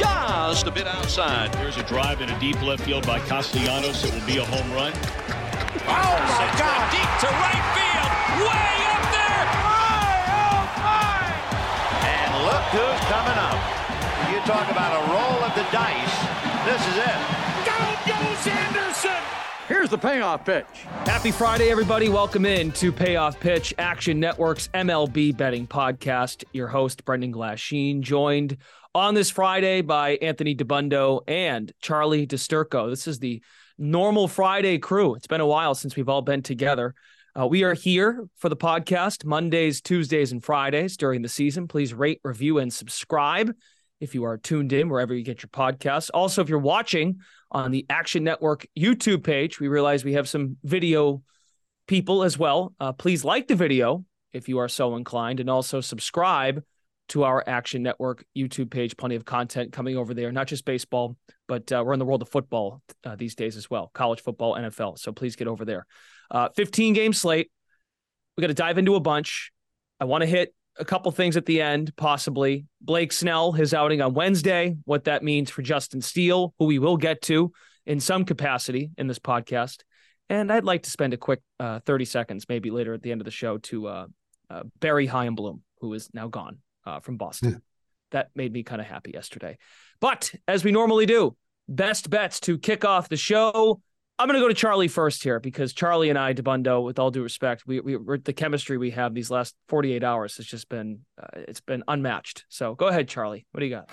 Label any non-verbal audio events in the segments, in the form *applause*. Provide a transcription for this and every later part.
just a bit outside. Here's a drive in a deep left field by Castellanos. It will be a home run. Oh my Sends God! deep to right field, way up there. Oh my! And look who's coming up. You talk about a roll of the dice. This is it. Down goes Anderson! Here's the payoff pitch. Happy Friday, everybody. Welcome in to Payoff Pitch, Action Network's MLB betting podcast. Your host, Brendan Glasheen, joined on this Friday by Anthony Dabbundo and Charlie DiSturco. This is the normal Friday crew. It's been a while since we've all been together. Uh, we are here for the podcast Mondays, Tuesdays, and Fridays during the season. Please rate, review, and subscribe if you are tuned in wherever you get your podcasts. Also, if you're watching on the Action Network YouTube page, we realize we have some video people as well. Uh, please like the video if you are so inclined, and also subscribe to our Action Network YouTube page. Plenty of content coming over there, not just baseball, but uh, we're in the world of football uh, these days as well college football, NFL. So please get over there. Uh, 15 game slate. We got to dive into a bunch. I want to hit a couple things at the end, possibly. Blake Snell, his outing on Wednesday, what that means for Justin Steele, who we will get to in some capacity in this podcast. And I'd like to spend a quick uh, 30 seconds, maybe later at the end of the show, to uh, uh, Barry Bloom, who is now gone uh, from Boston. That made me kind of happy yesterday. But as we normally do, best bets to kick off the show. I'm going to go to Charlie first here because Charlie and I, Dabbundo, with all due respect, we, we we're, the chemistry we have these last 48 hours has just been uh, it's been unmatched. So go ahead, Charlie. What do you got?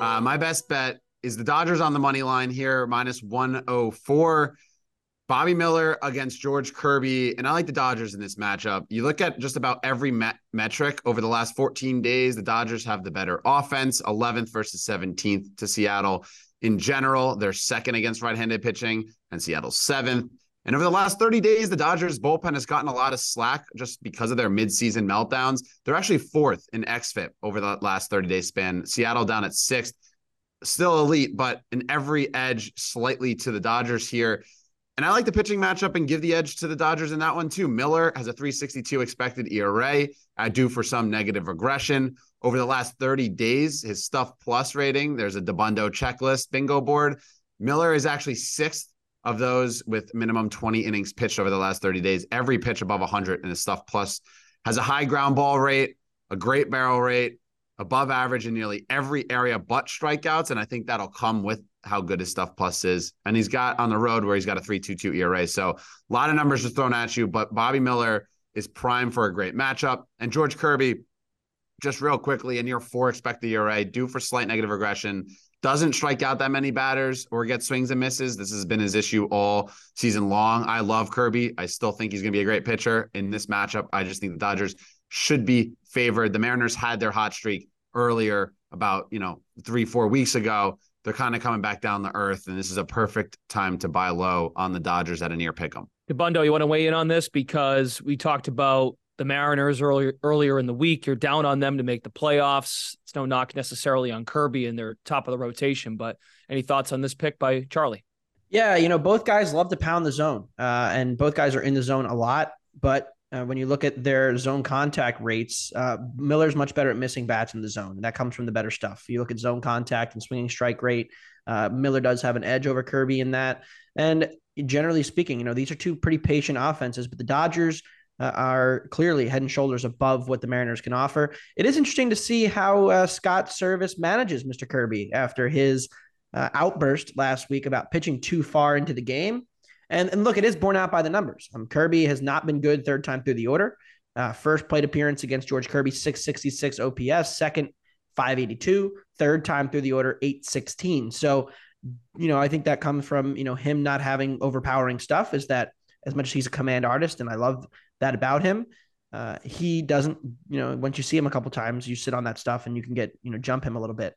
Uh, my best bet is the Dodgers on the money line here, minus 104. Bobby Miller against George Kirby. And I like the Dodgers in this matchup. You look at just about every met- metric over the last 14 days, the Dodgers have the better offense, 11th versus 17th to Seattle. In general, they're second against right handed pitching, and Seattle's seventh. And over the last 30 days, the Dodgers bullpen has gotten a lot of slack just because of their midseason meltdowns. They're actually fourth in XFIP over the last 30 day span. Seattle down at sixth, still elite, but in every edge slightly to the Dodgers here. And I like the pitching matchup and give the edge to the Dodgers in that one too. Miller has a 362 expected ERA, do for some negative regression. Over the last 30 days, his stuff plus rating, there's a Dabbundo checklist bingo board. Miller is actually sixth of those with minimum 20 innings pitched over the last 30 days. Every pitch above 100 in his stuff plus has a high ground ball rate, a great barrel rate, above average in nearly every area but strikeouts. And I think that'll come with how good his stuff plus is. And he's got on the road where he's got a 3.22 ERA. So a lot of numbers are thrown at you, but Bobby Miller is prime for a great matchup. And George Kirby, just real quickly, a near four expected ERA, due for slight negative regression. Doesn't strike out that many batters or get swings and misses. This has been his issue all season long. I love Kirby. I still think he's going to be a great pitcher in this matchup. I just think the Dodgers should be favored. The Mariners had their hot streak earlier, about you know three four weeks ago. They're kind of coming back down the earth, and this is a perfect time to buy low on the Dodgers at a near pick 'em. Bundo, you want to weigh in on this because we talked about the Mariners earlier earlier in the week. You're down on them to make the playoffs. It's no knock necessarily on Kirby and their top of the rotation, but any thoughts on this pick by Charlie? Yeah, you know, both guys love to pound the zone, uh, and both guys are in the zone a lot. But Uh, when you look at their zone contact rates, uh, Miller's much better at missing bats in the zone, and that comes from the better stuff. You look at zone contact and swinging strike rate. Uh, Miller does have an edge over Kirby in that, and generally speaking, you know these are two pretty patient offenses. But the Dodgers uh, are clearly head and shoulders above what the Mariners can offer. It is interesting to see how uh, Scott Servais manages Mr. Kirby after his uh, outburst last week about pitching too far into the game. And, and look, it is borne out by the numbers. Um, Kirby has not been good third time through the order. Uh, first plate appearance against George Kirby, 666 OPS. Second, 582. Third time through the order, 816. So, you know, I think that comes from, you know, him not having overpowering stuff is that as much as he's a command artist, and I love that about him, uh, he doesn't, you know, once you see him a couple times, you sit on that stuff and you can get, you know, jump him a little bit.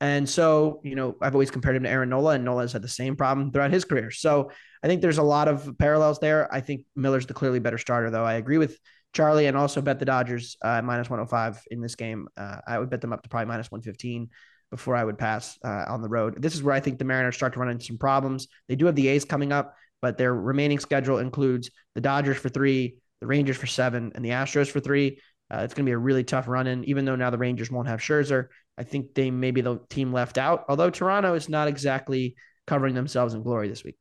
And so, you know, I've always compared him to Aaron Nola, and Nola has had the same problem throughout his career. So I think there's a lot of parallels there. I think Miller's the clearly better starter, though. I agree with Charlie and also bet the Dodgers uh, minus 105 in this game. Uh, I would bet them up to probably minus 115 before I would pass uh, on the road. This is where I think the Mariners start to run into some problems. They do have the A's coming up, but their remaining schedule includes the Dodgers for three, the Rangers for seven, and the Astros for three. Uh, it's going to be a really tough run in, even though now the Rangers won't have Scherzer. I think they may be the team left out, although Toronto is not exactly covering themselves in glory this week.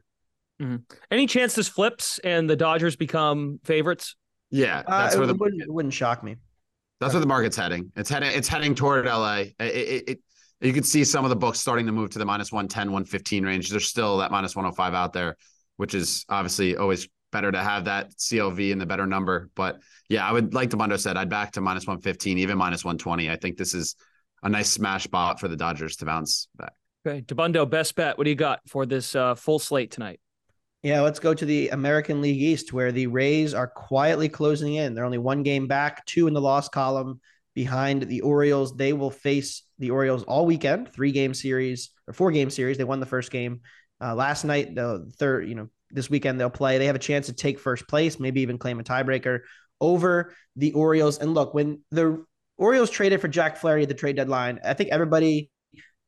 Mm-hmm. Any chance this flips and the Dodgers become favorites? Yeah, that's uh, where the it wouldn't, it wouldn't shock me. That's where the market's heading. It's heading. It's heading toward LA. It, it, it, you can see some of the books starting to move to the minus 110, 115 range. There's still that minus 105 out there, which is obviously always better to have that CLV and the better number. But yeah, I would like Dabbundo said, I'd back to minus 115, even minus 120. I think this is a nice smash spot for the Dodgers to bounce back. Okay, Dabbundo, best bet. What do you got for this uh, full slate tonight? Yeah, let's go to the American League East, where the Rays are quietly closing in. They're only one game back, two in the loss column behind the Orioles. They will face the Orioles all weekend, three game series or four game series. They won the first game uh, last night. The third, you know, this weekend they'll play. They have a chance to take first place, maybe even claim a tiebreaker over the Orioles. And look, when the Orioles traded for Jack Flaherty at the trade deadline. I think everybody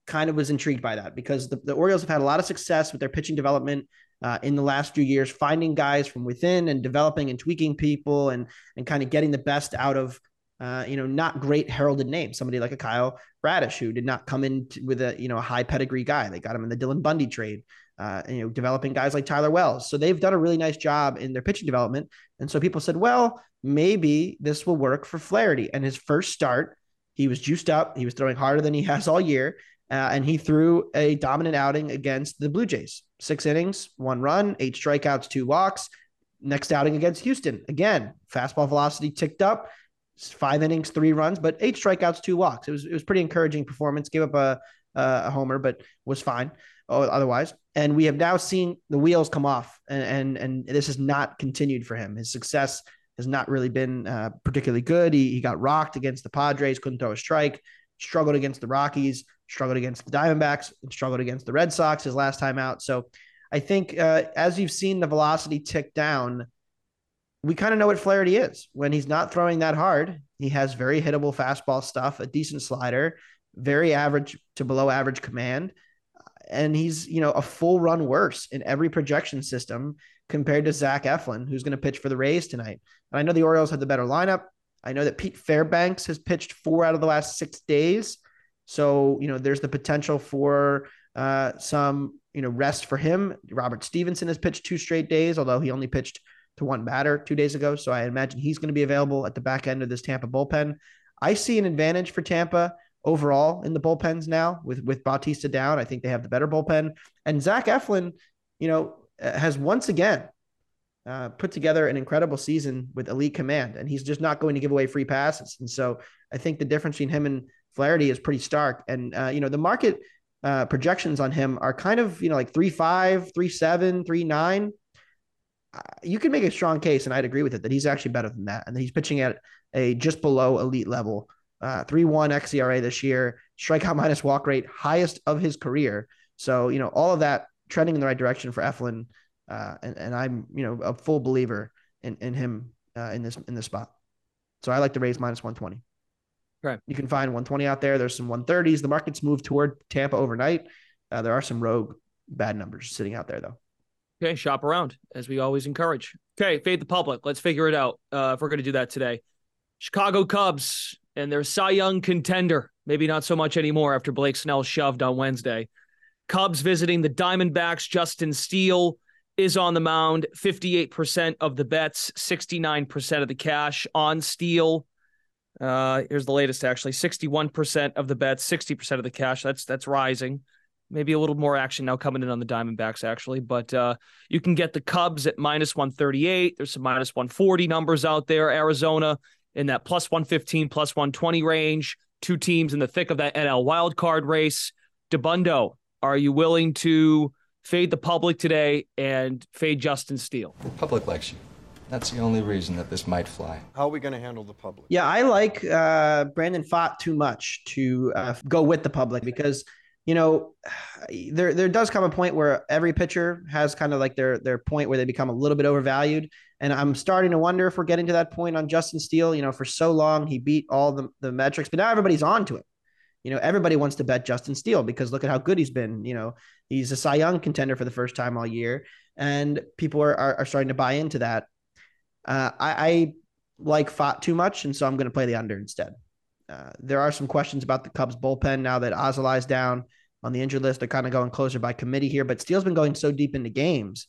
kind of was intrigued by that because the, the Orioles have had a lot of success with their pitching development uh, in the last few years, finding guys from within and developing and tweaking people and and kind of getting the best out of uh, you know not great heralded name. Somebody like a Kyle Bradish who did not come in with a you know a high pedigree guy. They got him in the Dylan Bundy trade. Uh, you know, developing guys like Tyler Wells. So they've done a really nice job in their pitching development. And so people said, well, maybe this will work for Flaherty. And his first start, he was juiced up. He was throwing harder than he *laughs* has all year. Uh, and he threw a dominant outing against the Blue Jays. Six innings, one run, eight strikeouts, two walks. Next outing against Houston. Again, fastball velocity ticked up. Five innings, three runs, but eight strikeouts, two walks. It was it was pretty encouraging performance. Gave up a a homer, but was fine otherwise. And we have now seen the wheels come off, and and, and this has not continued for him. His success has not really been uh, particularly good. He, he got rocked against the Padres, couldn't throw a strike, struggled against the Rockies, struggled against the Diamondbacks, and struggled against the Red Sox his last time out. So I think uh, as you've seen the velocity tick down, we kind of know what Flaherty is. When he's not throwing that hard, he has very hittable fastball stuff, a decent slider, very average to below average command. And he's, you know, a full run worse in every projection system compared to Zach Eflin, who's going to pitch for the Rays tonight. And I know the Orioles had the better lineup. I know that Pete Fairbanks has pitched four out of the last six days. So, you know, there's the potential for uh, some, you know, rest for him. Robert Stephenson has pitched two straight days, although he only pitched to one batter two days ago. So I imagine he's going to be available at the back end of this Tampa bullpen. I see an advantage for Tampa overall in the bullpens now with with Bautista down. I think they have the better bullpen. And Zach Eflin, you know, has once again uh, put together an incredible season with elite command, and he's just not going to give away free passes. And so I think the difference between him and Flaherty is pretty stark. And uh, you know, the market uh, projections on him are kind of you know like three five, three seven, three nine. You can make a strong case, and I'd agree with it that he's actually better than that, and he's pitching at a just below elite level. Uh, three one xERA this year, strikeout *laughs* minus walk rate highest of his career. So you know all of that trending in the right direction for Eflin, uh, and and I'm you know a full believer in in him uh, in this in this spot. So I like to raise minus 120. Right. You can find 120 out there. There's some 130s. The market's moved toward Tampa overnight. Uh, there are some rogue bad numbers sitting out there though. Okay, shop around as we always encourage. Okay, fade the public. Let's figure it out. Uh, if we're going to do that today, Chicago Cubs and their Cy Young contender. Maybe not so much anymore after Blake Snell shoved on Wednesday. Cubs visiting the Diamondbacks. Justin Steele is on the mound. 58% of the bets, 69% of the cash on Steele. Uh, here's the latest actually 61% of the bets, 60% of the cash. That's that's rising maybe a little more action now coming in on the Diamondbacks, actually. But uh, you can get the Cubs at minus 138. There's some minus 140 numbers out there. Arizona in that plus 115, plus 120 range. Two teams in the thick of that NL wild card race. Dabbundo, are you willing to fade the public today and fade Justin Steele? The public likes you. That's the only reason that this might fly. How are we going to handle the public? Yeah, I like uh, Brandon Pfaadt too much to uh, go with the public because – you know, *sighs* there there does come a point where every pitcher has kind of like their their point where they become a little bit overvalued. And I'm starting to wonder if we're getting to that point on Justin Steele. You know, for so long he beat all the, the metrics, but now everybody's on to him. You know, everybody wants to bet Justin Steele because look at how good he's been. You know, he's a Cy Young contender for the first time all year, and people are are, are starting to buy into that. Uh, I, I like Pfaadt too much, and so I'm going to play the under instead. Uh, there are some questions about the Cubs bullpen now that Alzolay's down on the injured list. They're kind of going closer by committee here, but Steele's been going so deep into games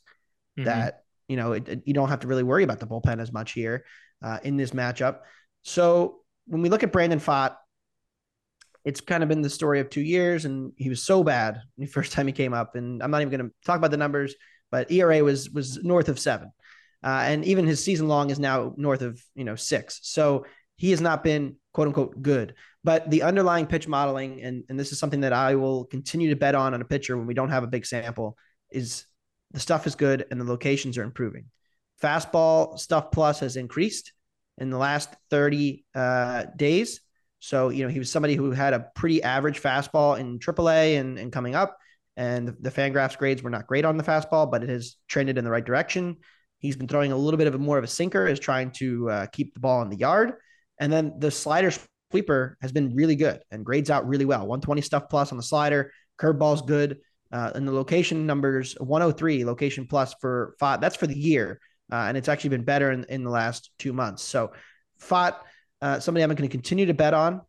mm-hmm. that you know it, it, you don't have to really worry about the bullpen as much here uh, in this matchup. So when we look at Brandon Pfaadt, it's kind of been the story of two years, and he was so bad *laughs* the first time he came up. And I'm not even going to talk about the numbers, but ERA was was north of seven, uh, and even his season long is now north of you know six. So he has not been quote unquote good. But the underlying pitch modeling, and, and this is something that I will continue to bet on on a pitcher when we don't have a big sample, is the stuff is good and the locations are improving. Fastball stuff plus has increased in the last 30 uh, days. So, you know, he was somebody who had a pretty average fastball in AAA and, and coming up. And the, Fangraphs grades were not great on the fastball, but it has trended in the right direction. He's been throwing a little bit of a more of a sinker, is trying to uh, keep the ball in the yard. And then the slider sweeper has been really good and grades out really well. 120 stuff plus on the slider, curveball's good. Uh, and the location numbers 103 location plus for Pfaadt. That's for the year. Uh, and it's actually been better in, in the last two months. So Pfaadt, uh, somebody I'm going to continue to bet on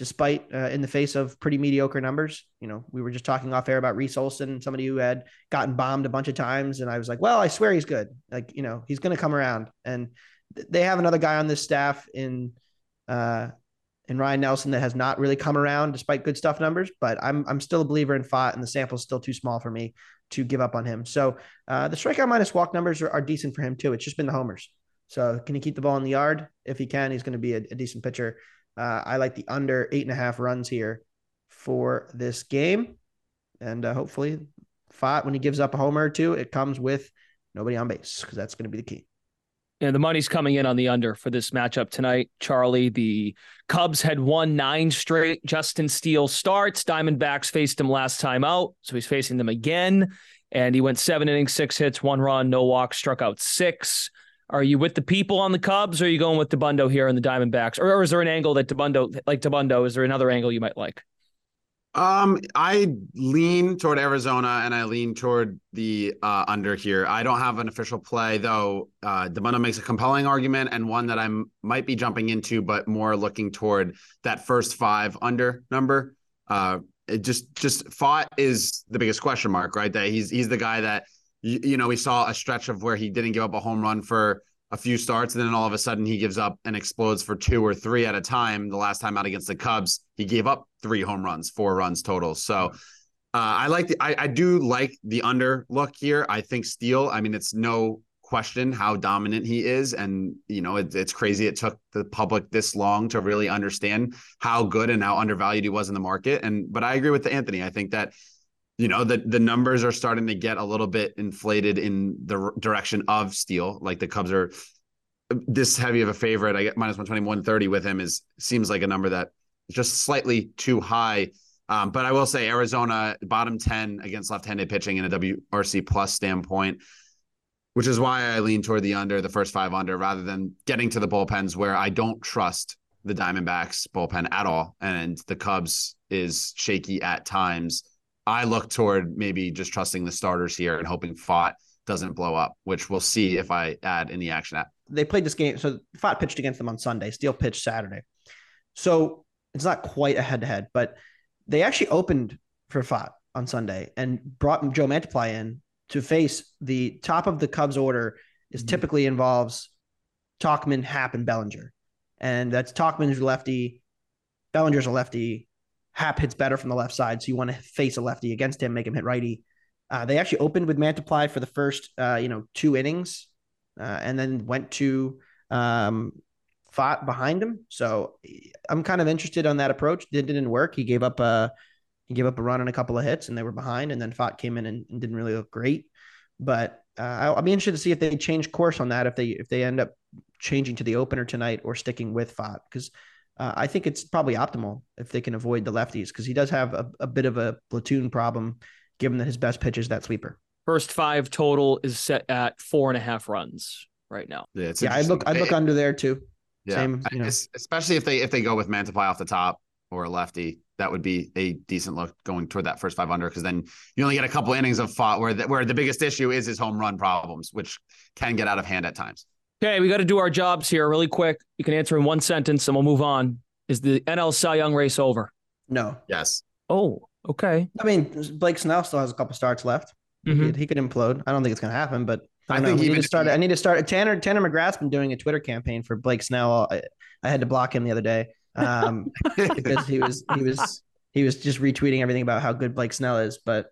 despite uh, in the face of pretty mediocre numbers. You know, we were just talking off air about Reese Olson, somebody who had gotten bombed a bunch of times. And I was like, well, I swear he's good. Like, you know, he's going to come around. And they have another guy on this staff in uh, in Ryne Nelson that has not really come around despite good stuff numbers. But I'm I'm still a believer in Pfaadt, and the sample is still too small for me to give up on him. So uh, the strikeout minus walk numbers are, are, decent for him too. It's just been the homers. So can he keep the ball in the yard? If he can, he's going to be a, a decent pitcher. Uh, I like the under eight and a half runs here for this game, and uh, hopefully, Pfaadt when he gives up a homer or two, it comes with nobody on base because that's going to be the key. And the money's coming in on the under for this matchup tonight. Charlie, the Cubs had won nine straight. Justin Steele starts. Diamondbacks faced him last time out. So he's facing them again. And he went seven innings, six hits, one run, no walk, struck out six. Are you with the people on the Cubs or are you going with Dabbundo here in the Diamondbacks? Or, or is there an angle that Dabbundo, like Dabbundo, is there another angle you might like? Um, I lean toward Arizona and I lean toward the uh, under here. I don't have an official play though. Uh, Dabbundo makes a compelling argument and one that I might be jumping into, but more looking toward that first five under number. Uh, just just Pfaadt is the biggest question mark, right? That he's he's the guy that you, you know we saw a stretch of where he didn't give up a home run for a few starts, and then all of a sudden he gives up and explodes for two or three at a time. The last time out against the Cubs, he gave up three home runs, four runs total. So uh, I like the I, I do like the under look here. I think Steele. I mean, it's no question how dominant he is, and you know it, it's crazy. It took the public this long to really understand how good and how undervalued he was in the market. And but I agree with Anthony. I think that you know the the numbers are starting to get a little bit inflated in the direction of Steele. Like the Cubs are this heavy of a favorite. I get minus 120, 130 with him is seems like a number that is just slightly too high. Um, but I will say Arizona bottom 10 against left-handed pitching in a WRC plus standpoint, which is why I lean toward the under, the first five under, rather than getting to the bullpens where I don't trust the Diamondbacks bullpen at all. And the Cubs is shaky at times. I look toward maybe just trusting the starters here and hoping Pfaadt doesn't blow up, which we'll see if I add in the action app. They played this game. So Pfaadt pitched against them on Sunday. Steele pitched Saturday. So it's not quite a head to head, but they actually opened for Pfaadt on Sunday and brought Joe Mantiply in to face the top of the Cubs order is mm-hmm. typically involves Tauchman, Happ, and Bellinger. And that's Tauchman's lefty, Bellinger's a lefty. Happ hits better from the left side, so you want to face a lefty against him, make him hit righty. Uh, they actually opened with Mantiply for the first, uh, you know, two innings, uh, and then went to um, Pfaadt behind him. So I'm kind of interested on that approach. It didn't work. He gave up a he gave up a run and a couple of hits, and they were behind. And then Pfaadt came in and, and didn't really look great. But uh, I'll, I'll, be interested to see if they change course on that. If they if they end up changing to the opener tonight or sticking with Pfaadt, because uh, I think it's probably optimal if they can avoid the lefties because he does have a, a bit of a platoon problem, given that his best pitch is that sweeper. First five total is set at four and a half runs right now. Yeah, yeah. I look I look under there too. Yeah, Same, you know. especially if they if they go with Mantiply off the top or a lefty, that would be a decent look going toward that first five under because then you only get a couple innings of Pfaadt where the, where the biggest issue is his home run problems, which can get out of hand at times. Okay, we got to do our jobs here really quick. You can answer in one sentence and we'll move on. Is the NL Cy Young race over? No. Yes. Oh, okay. I mean, Blake Snell still has a couple starts left. Mm-hmm. He, he, could implode. I don't think it's going to happen, but I, I think I need to start. He, I need to start. Tanner Tanner McGrath's been doing a Twitter campaign for Blake Snell. I, I had to block him the other day um, *laughs* because he was he was he was just retweeting everything about how good Blake Snell is. But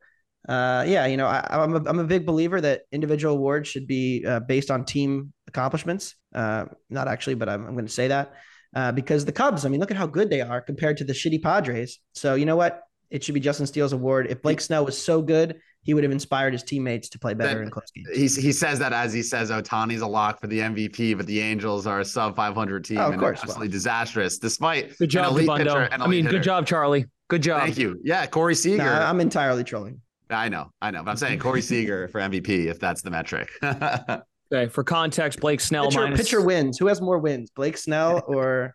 uh, yeah, you know, I, am a, I'm a big believer that individual awards should be uh, based on team accomplishments. Uh, not actually, but I'm, I'm going to say that uh, because the Cubs. I mean, look at how good they are compared to the shitty Padres. So you know what? It should be Justin Steele's award. If Blake Snell was so good, he would have inspired his teammates to play better that, in close games. He, he says that as he says Ohtani's a lock for the MVP, but the Angels are a sub 500 team. Oh, of course. Absolutely well. disastrous, despite good job, an elite pitcher, I mean, hitter. good job, Charlie. Good job. Thank you. Yeah, Corey Seager. Nah, I'm entirely trolling. I know, I know, but I'm saying Corey Seager for MVP if that's the metric. *laughs* okay, for context, Blake Snell pitcher, minus... pitcher wins. Who has more wins, Blake Snell *laughs* or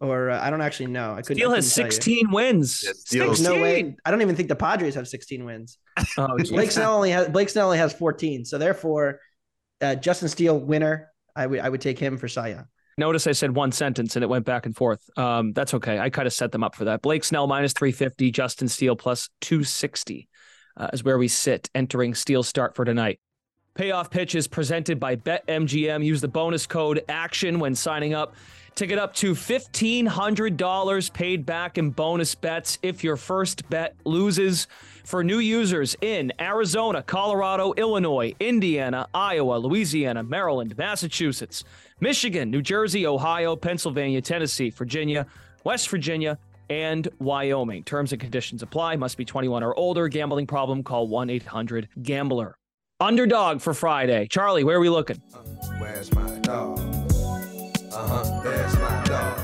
or uh, I don't actually know. I couldn't. Steele has 16 wins. Yeah, 16. No way. I don't even think the Padres have 16 wins. Oh, *laughs* Blake Snell only has Blake Snell only has 14. So therefore, uh, Justin Steele winner. I would I would take him for Cy Young. Notice I said one sentence and it went back and forth. Um, that's okay. I kind of set them up for that. Blake Snell minus 350, Justin Steele plus 260 uh, is where we sit entering Steele start for tonight. Payoff pitch is presented by BetMGM. Use the bonus code ACTION when signing up to get up to $1,500 paid back in bonus bets if your first bet loses. For new users in Arizona, Colorado, Illinois, Indiana, Iowa, Louisiana, Maryland, Massachusetts, Michigan, New Jersey, Ohio, Pennsylvania, Tennessee, Virginia, West Virginia, and Wyoming. Terms and conditions apply. Must be 21 or older. Gambling problem? Call 1 800 Gambler. Underdog for Friday. Charlie, where are we looking? Where's my dog? Uh-huh. Where's my dog?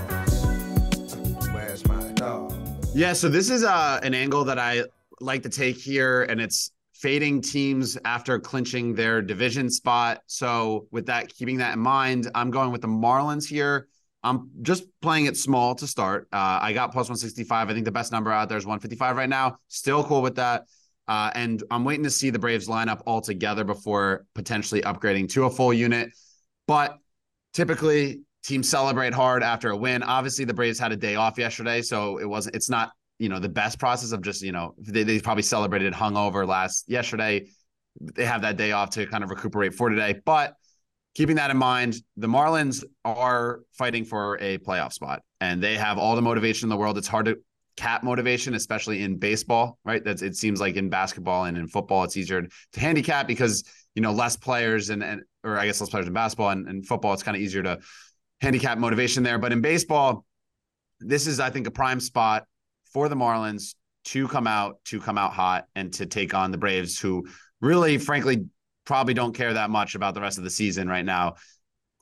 Where's my dog? Yeah, so this is uh, an angle that I like to take here, and it's fading teams after clinching their division spot. So, with that, keeping that in mind, I'm going with the Marlins here. I'm just playing it small to start. Uh, I got plus 165. I think the best number out there is 155 right now. Still cool with that. Uh, and I'm waiting to see the Braves line up all together before potentially upgrading to a full unit. But typically, teams celebrate hard after a win. Obviously, the Braves had a day off yesterday, so it wasn't. It's not you know the best process of just you know they, they probably celebrated hungover last yesterday. They have that day off to kind of recuperate for today. But keeping that in mind, the Marlins are fighting for a playoff spot, and they have all the motivation in the world. It's hard to cap motivation, especially in baseball, right? That's it seems like in basketball and in football, it's easier to handicap because you know less players and and or I guess less players in basketball and, and football, it's kind of easier to handicap motivation there. But in baseball, this is I think a prime spot for the Marlins to come out to come out hot and to take on the Braves, who really, frankly, probably don't care that much about the rest of the season right now.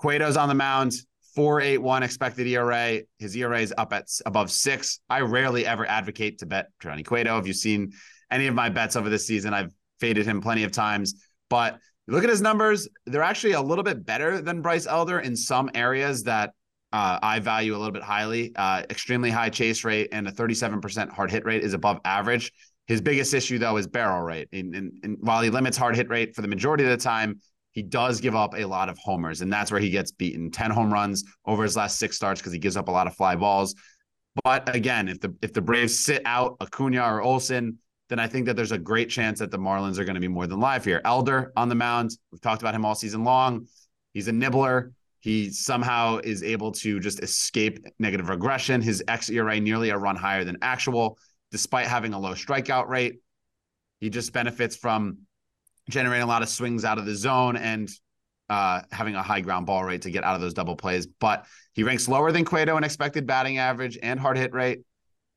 Cueto's on the mound, 4.81 expected ERA. His ERA is up at above six. I rarely ever advocate to bet Johnny Cueto. If you've seen any of my bets over this season, I've faded him plenty of times. But look at his numbers; they're actually a little bit better than Bryce Elder in some areas that uh, I value a little bit highly. Uh, extremely high chase rate and a 37% hard hit rate is above average. His biggest issue, though, is barrel rate. And, and, and, while he limits hard hit rate for the majority of the time, he does give up a lot of homers. And that's where he gets beaten 10 home runs over his last six starts because he gives up a lot of fly balls. But again, if the if the Braves sit out Acuna or Olson, then I think that there's a great chance that the Marlins are going to be more than live here. Elder on the mound. We've talked about him all season long. He's a nibbler. He somehow is able to just escape negative regression. His xERA nearly a run higher than actual, despite having a low strikeout rate. He just benefits from generating a lot of swings out of the zone and uh, having a high ground ball rate to get out of those double plays. But he ranks lower than Cueto in expected batting average and hard hit rate.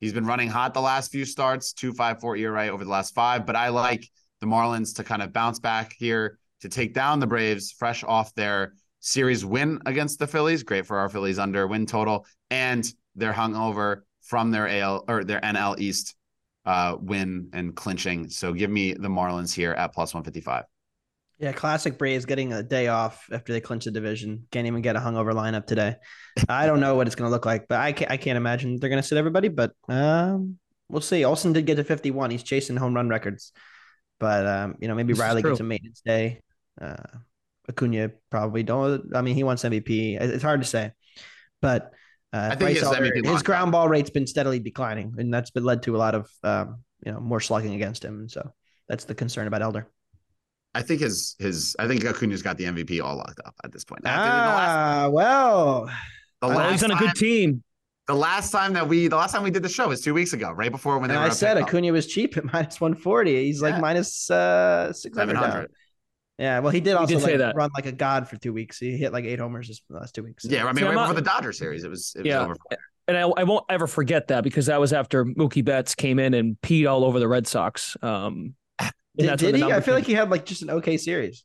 He's been running hot the last few starts, 2.54 ERA over the last five. But I like the Marlins to kind of bounce back here to take down the Braves fresh off their series win against the Phillies. Great for our Phillies under win total. And they're hung over from their AL or their NL East uh, win and clinching. So give me the Marlins here at plus 155. Yeah, classic Braves getting a day off after they clinch the division. Can't even get a hungover lineup today. I don't know what it's going to look like, but I can't, I can't imagine they're going to sit everybody. But um, we'll see. Olson did get to 51. He's chasing home run records. But um, you know, maybe this Riley gets a maintenance day. Uh, Acuna probably don't. I mean, he wants MVP. It's hard to say, but uh, I think his, Elder, his ground ball rate's been steadily declining, and that's been led to a lot of um, you know more slugging against him. And so that's the concern about Elder. I think his his I think Acuna's got the MVP all locked up at this point. Ah, well, the he's on a good team. The last time that we the last time we did the show was two weeks ago, right before when they I said Acuna was cheap at *laughs* minus one forty. He's yeah. like minus uh, six hundred. Yeah, well, he did also he did like, say that. run like a god for two weeks. He hit like eight homers this last two weeks. So. Yeah, I mean, See, right before the Dodger series, it was, it was yeah. over. And I, I, won't ever forget that because that was after Mookie Betts came in and peed all over the Red Sox. Um, did, did he? I feel came. like he had like just an okay series.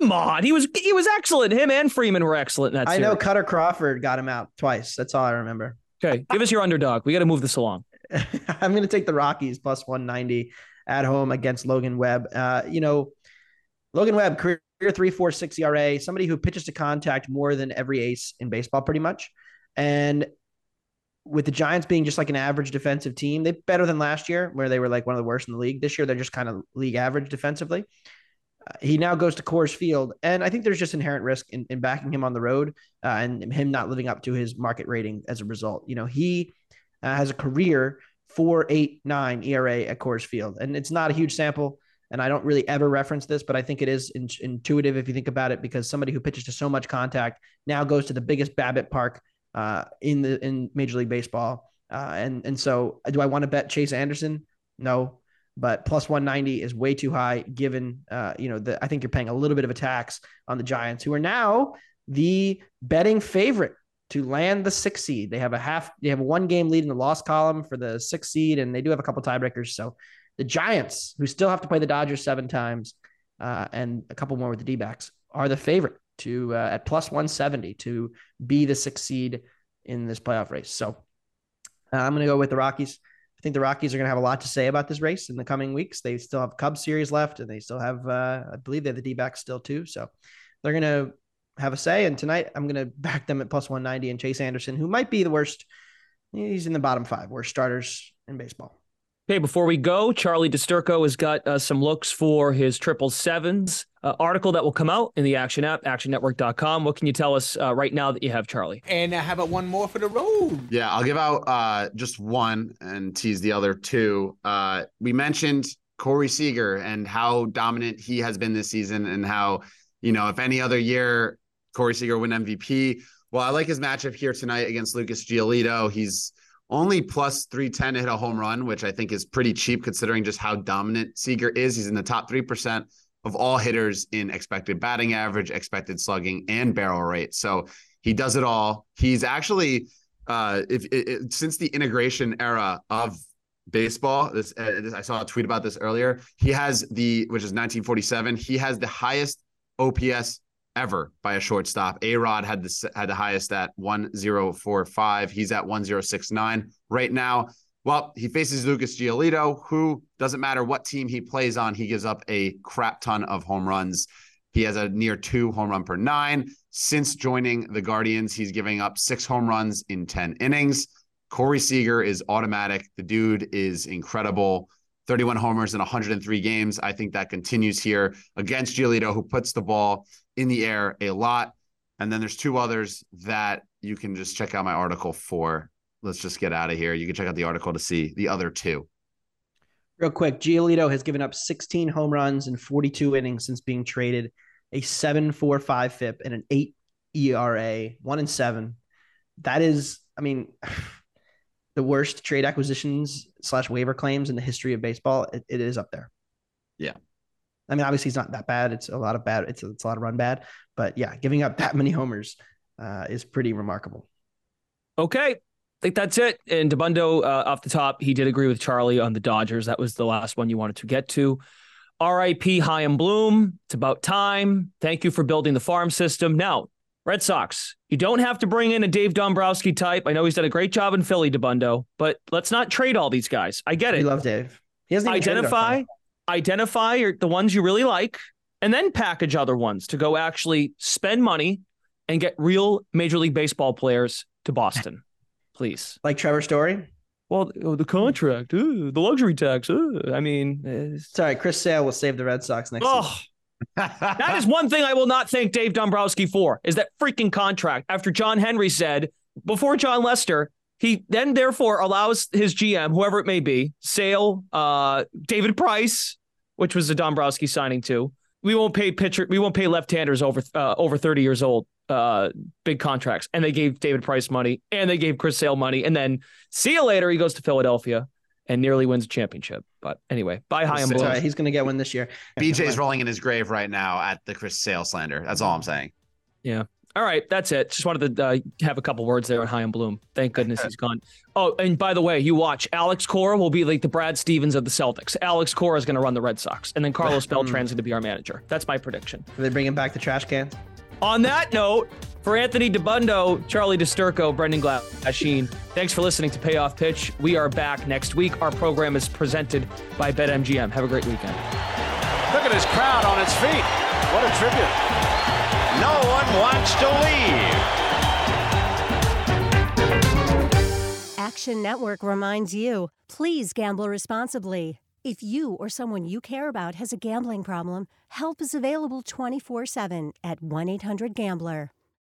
Come on, he was he was excellent. Him and Freeman were excellent in that. I know Kutter Crawford got him out twice. That's all I remember. Okay, give us your underdog. We got to move this along. *laughs* I'm going to take the Rockies plus 190 at home against Logan Webb. Uh, you know, Logan Webb career three four six ERA, somebody who pitches to contact more than every ace in baseball, pretty much, and with the Giants being just like an average defensive team, they better than last year where they were like one of the worst in the league. This year they're just kind of league average defensively. Uh, he now goes to Coors Field, and I think there's just inherent risk in, in backing him on the road uh, and him not living up to his market rating as a result. You know, he uh, has a career four eight nine ERA at Coors Field, and it's not a huge sample. And I don't really ever reference this, but I think it is in, intuitive if you think about it, because somebody who pitches to so much contact now goes to the biggest BABIP park uh, in the in Major League Baseball. Uh, and and so, do I want to bet Chase Anderson? No, but plus 190 is way too high given uh, you know the I think you're paying a little bit of a tax on the Giants, who are now the betting favorite to land the sixth seed. They have a half, they have a one game lead in the loss column for the sixth seed, and they do have a couple tiebreakers. So the Giants, who still have to play the Dodgers seven times, uh, and a couple more with the D backs, are the favorite to uh, at plus 170 to be the seed in this playoff race. So uh, I'm going to go with the Rockies. I think the Rockies are going to have a lot to say about this race in the coming weeks. They still have Cubs series left, and they still have, uh, I believe, they have the D backs still too. So they're going to have a say. And tonight, I'm going *laughs* to back them at plus 190 and Chase Anderson, who might be the worst. He's in the bottom five worst starters in baseball. Okay, before we go, Charlie DiSturco has got uh, some looks for his triple sevens uh, article that will come out in the Action app, actionnetwork.com. What can you tell us uh, right now that you have, Charlie? And I have a one more for the road. Yeah, I'll give out uh, just one and tease the other two. Uh, we mentioned Corey Seager and how dominant he has been this season, and how, you know, if any other year Corey Seager win MVP. Well, I like his matchup here tonight against Lucas Giolito. He's only plus 310 to hit a home run, which I think is pretty cheap considering just how dominant Seager is. He's in the top 3% of all hitters in expected batting average, expected slugging, and barrel rate. So he does it all. He's actually, uh, if it, since the integration era of baseball, this, uh, this I saw a tweet about this earlier. He has the, which is 1947, he has the highest OPS ever by a shortstop. A Rod had the had the highest at 1045. He's at 1069 right now. Well, he faces Lucas Giolito, who doesn't matter what team he plays on, he gives up a crap ton of home runs. He has a near two home run per nine. Since joining the Guardians, he's giving up six home runs in 10 innings. Corey Seager is automatic. The dude is incredible. 31 homers in 103 games. I think that continues here against Giolito, who puts the ball in the air a lot. And then there's two others that you can just check out my article for. Let's just get out of here. You can check out the article to see the other two. Real quick, Giolito has given up 16 home runs in 42 innings since being traded, a 7.45 FIP and an 8 ERA, one and seven. That is, I mean, the worst trade acquisitions slash waiver claims in the history of baseball. It, it is up there. Yeah. I mean, obviously, it's not that bad. It's a lot of bad. It's a, it's a lot of run bad. But yeah, giving up that *laughs* many homers uh, is pretty remarkable. Okay. I think that's it. And Dabbundo, uh, off the top, he did agree with Charlie on the Dodgers. That was the last one you wanted to get to. RIP Chaim Bloom. It's about time. Thank you for building the farm system. Now, Red Sox, you don't have to bring in a Dave Dombrowski type. I know he's done a great job in Philly, Dabbundo, but let's not trade all these guys. I get it. We love Dave. He hasn't identify, identify the ones you really like, and then package other ones to go actually spend money and get real Major League Baseball players to Boston, *laughs* please. Like Trevor Story. Well, oh, the contract, ooh, the luxury tax. Ooh, I mean, eh, sorry, Chris Sale will save the Red Sox next. Oh, that is one thing I will not thank Dave Dombrowski for is that freaking contract. After John Henry said before Jon Lester, he then therefore allows his GM, whoever it may be, Sale, uh, David Price, which was a Dombrowski signing too. We won't pay pitcher, we won't pay left-handers over uh, over 30 years old uh, big contracts. And they gave David Price money and they gave Chris Sale money. And then see you later. He goes to Philadelphia and nearly wins a championship. But anyway, bye high and Right, he's going to get one this year. *laughs* BJ's rolling in his grave right now at the Chris Sale slander. That's all I'm saying. Yeah. All right, that's it. Just wanted to uh, have a couple words there on Chaim Bloom. Thank goodness he's gone. Oh, and by the way, you watch Alex Cora will be like the Brad Stevens of the Celtics. Alex Cora is going to run the Red Sox, and then Carlos *laughs* Beltran's going to be our manager. That's my prediction. Are they bringing back the trash cans? On that note, for Anthony Dabbundo, Charlie DiSturco, Brendan Glasheen, thanks for listening to Payoff Pitch. We are back next week. Our program is presented by BetMGM. Have a great weekend. Look at his crowd on its feet. What a tribute. No one wants to leave. Action Network reminds you please gamble responsibly. If you or someone you care about has a gambling problem, help is available 24 7 at 1 800 Gambler.